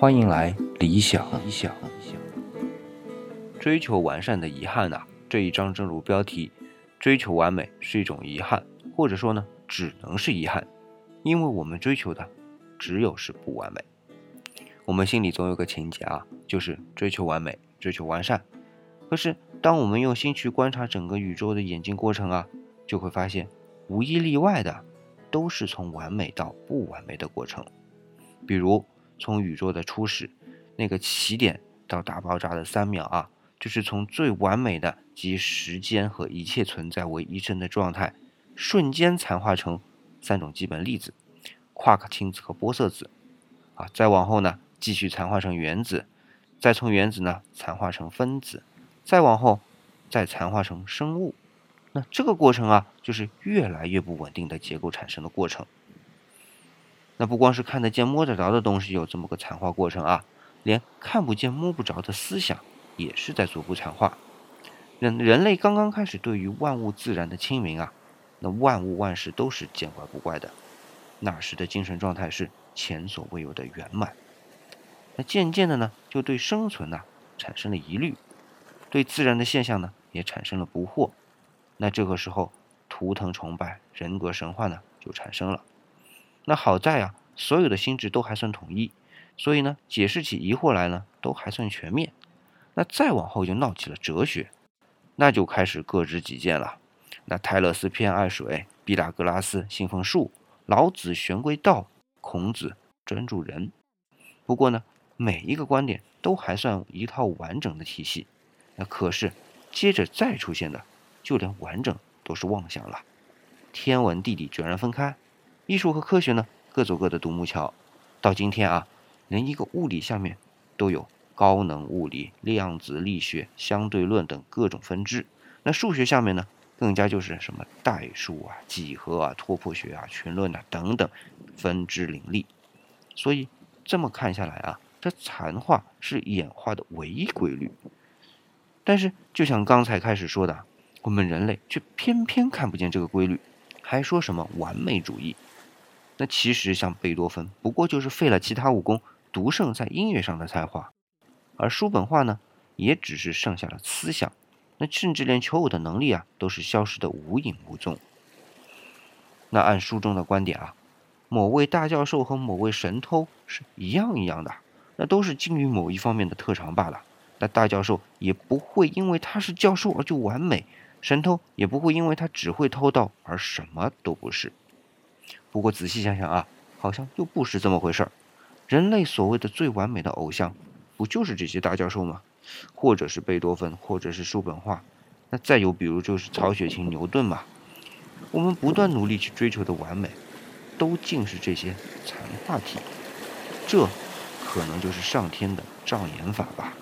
欢迎来理想。理想，理想追求完善的遗憾呐，这一章正如标题，追求完美是一种遗憾，或者说呢，只能是遗憾，因为我们追求的只有是不完美。我们心里总有个情节啊，就是追求完美，追求完善。可是当我们用心去观察整个宇宙的演进过程啊，就会发现，无一例外的，都是从完美到不完美的过程。比如。从宇宙的初始，那个起点到大爆炸的三秒啊，就是从最完美的集时间和一切存在为一身的状态，瞬间残化成三种基本粒子：夸克氢子和玻色子。啊，再往后呢，继续残化成原子，再从原子呢残化成分子，再往后再残化成生物。那这个过程啊，就是越来越不稳定的结构产生的过程。那不光是看得见摸得着的东西有这么个残化过程啊，连看不见摸不着的思想也是在逐步残化。人人类刚刚开始对于万物自然的清明啊，那万物万事都是见怪不怪的，那时的精神状态是前所未有的圆满。那渐渐的呢，就对生存呢产生了疑虑，对自然的现象呢也产生了不惑。那这个时候，图腾崇拜、人格神话呢就产生了。那好在啊，所有的心智都还算统一，所以呢，解释起疑惑来呢，都还算全面。那再往后就闹起了哲学，那就开始各执己见了。那泰勒斯偏爱水，毕达哥拉斯信奉树，老子玄归道，孔子专注人。不过呢，每一个观点都还算一套完整的体系。那可是接着再出现的，就连完整都是妄想了。天文地理居然分开。艺术和科学呢，各走各的独木桥。到今天啊，连一个物理下面都有高能物理、量子力学、相对论等各种分支。那数学下面呢，更加就是什么代数啊、几何啊、拓扑学啊、群论啊等等分支林立。所以这么看下来啊，这残化是演化的唯一规律。但是就像刚才开始说的，我们人类却偏偏看不见这个规律，还说什么完美主义。那其实像贝多芬，不过就是废了其他武功，独胜在音乐上的才华；而叔本华呢，也只是剩下了思想，那甚至连求偶的能力啊，都是消失的无影无踪。那按书中的观点啊，某位大教授和某位神偷是一样一样的，那都是精于某一方面的特长罢了。那大教授也不会因为他是教授而就完美，神偷也不会因为他只会偷盗而什么都不是。不过仔细想想啊，好像又不是这么回事儿。人类所谓的最完美的偶像，不就是这些大教授吗？或者是贝多芬，或者是叔本华？那再有比如就是曹雪芹、牛顿嘛。我们不断努力去追求的完美，都竟是这些残化体。这，可能就是上天的障眼法吧。